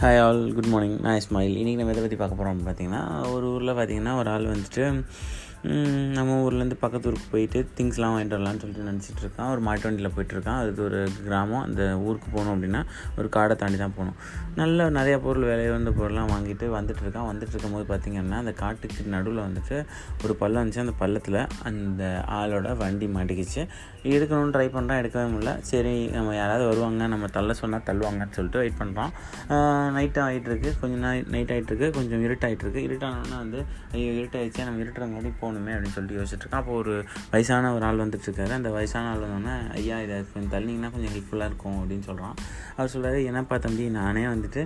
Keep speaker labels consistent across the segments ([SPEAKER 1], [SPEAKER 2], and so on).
[SPEAKER 1] Hi all good morning நான் இஸ்மாயில். இன்றைக்கி நம்ம எதை பற்றி பார்க்க போகிறோம் பார்த்தீங்கன்னா ஒரு ஊரில் பார்த்தீங்கன்னா ஒரு ஆள் வந்துட்டு நம்ம ஊர்லேருந்து பக்கத்து ஊருக்கு போயிட்டு திங்ஸ்லாம் வாங்கிட்டு வரலாம்னு சொல்லிட்டு நினச்சிட்டு இருக்கான் ஒரு மாட்டு வண்டியில் போயிட்டுருக்கான் அது ஒரு கிராமம். அந்த ஊருக்கு போகணும் அப்படின்னா ஒரு காடை தாண்டி தான் போகணும் நல்ல நிறையா பொருள் விலை வந்த பொருள்லாம் வாங்கிட்டு வந்துட்டு இருக்கான் வந்துட்டு இருக்கும்போது பார்த்தீங்கன்னா அந்த காட்டுக்கு நடுவில் வந்துட்டு ஒரு பள்ளம் இருந்துச்சு. அந்த பள்ளத்தில் அந்த ஆளோட வண்டி மாட்டிக்கிச்சு. எடுக்கணும்னு ட்ரை பண்ணுறான் எடுக்கவே முடியல. சரி நம்ம யாராவது வருவாங்க. நம்ம தள்ள சொன்னால் தள்ளுவாங்கன்னு சொல்லிட்டு வெயிட் பண்ணுறான் நைட் ஆகிட்டு இருக்கு கொஞ்சம் நைட் நைட் ஆகிட்டு இருக்கு கொஞ்சம் இருட்டாகிட்டுருக்கு இருட்டானோன்னா வந்து ஐயோ இருட்டாயிடுச்சு. நம்ம இருட்டுறங்காட்டி போகணும் அப்படின்னு சொல்லிட்டு யோசிச்சுட்டு அப்போ ஒரு வயசான ஒரு ஆள் வந்துட்டுருக்காரு அந்த வயசான ஆள் வந்தோடனே ஐயா இதை கொஞ்சம் தள்ளிங்கன்னா கொஞ்சம் ஹெல்ப்ஃபுல்லாக இருக்கும் அப்படின்னு சொல்கிறான் அவர் சொல்கிறாரு என்னப்பா தம்பி நானே வந்துட்டு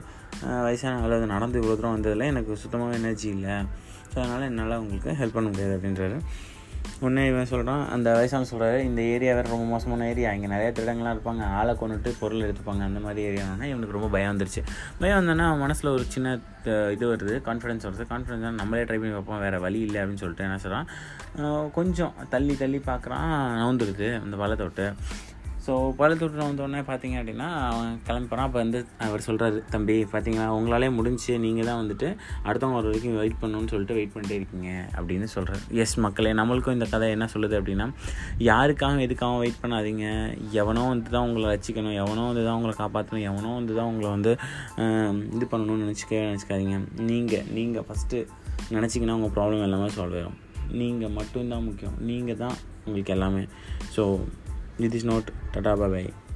[SPEAKER 1] வயசான ஆள் அது நடந்து இவ்வளோ தூரம் வந்ததில் எனக்கு சுத்தமாக எனர்ஜி இல்லை. ஸோ அதனால் என்னால் உங்களுக்கு ஹெல்ப் பண்ண முடியாது அப்படின்றாரு. உடனே இவன் சொல்கிறான் அந்த வயசான சொல்கிறாரு இந்த ஏரியா வேறு ரொம்ப மோசமான ஏரியா இங்கே நிறைய திருடங்களாம் இருப்பாங்க ஆளை கொண்டுட்டு பொருள் எடுத்துப்பாங்க அந்த மாதிரி ஏரியானா இவனுக்கு ரொம்ப பயம் வந்துருச்சு. பயம் வந்தோன்னா அவன் மனசில் ஒரு சின்ன இது வருது கான்ஃபிடன்ஸ் வருது. கான்ஃபிடன்ஸ் நம்மளே ட்ரை பண்ணி பார்ப்போம் வேறு வழி இல்லை அப்படின்னு சொல்லிட்டு என்ன சொல்கிறான் கொஞ்சம் தள்ளி தள்ளி பார்க்குறான் நவுந்துருது அந்த பழத்தை விட்டு ஸோ பழத்தொட்டு வந்தோடனே பார்த்தீங்க அப்படின்னா அவன் கிளம்பி போகிறான் அப்போ வந்து அவர் சொல்கிறாரு தம்பி பார்த்தீங்களா உங்களாலே முடிஞ்சு நீங்கள் தான் வந்துட்டு அடுத்தவங்க ஒரு வரைக்கும் வெயிட் பண்ணணும்னு சொல்லிட்டு வெயிட் பண்ணிட்டே இருக்கீங்க அப்படின்னு சொல்கிறார் எஸ் மக்களே நம்மளுக்கும் இந்த கதை என்ன சொல்லுது அப்படின்னா யாருக்காகவும் எதுக்காகவும் வெயிட் பண்ணாதீங்க. எவனோ வந்து தான் உங்களை ரசிக்கணும். எவனோ வந்து தான் உங்களை காப்பாற்றணும் எவனோ வந்து தான் உங்களை வந்து இது பண்ணணும்னு நினச்சிக்கவே நினச்சிக்காதீங்க. நீங்கள் நீங்கள் ஃபஸ்ட்டு நினச்சிங்கன்னா உங்கள் ப்ராப்ளம் எல்லாமே சால்வ் ஆயிடும் நீங்கள் மட்டும்தான் முக்கியம். நீங்கள் தான் உங்களுக்கு எல்லாமே. So This is not Tata bye bye.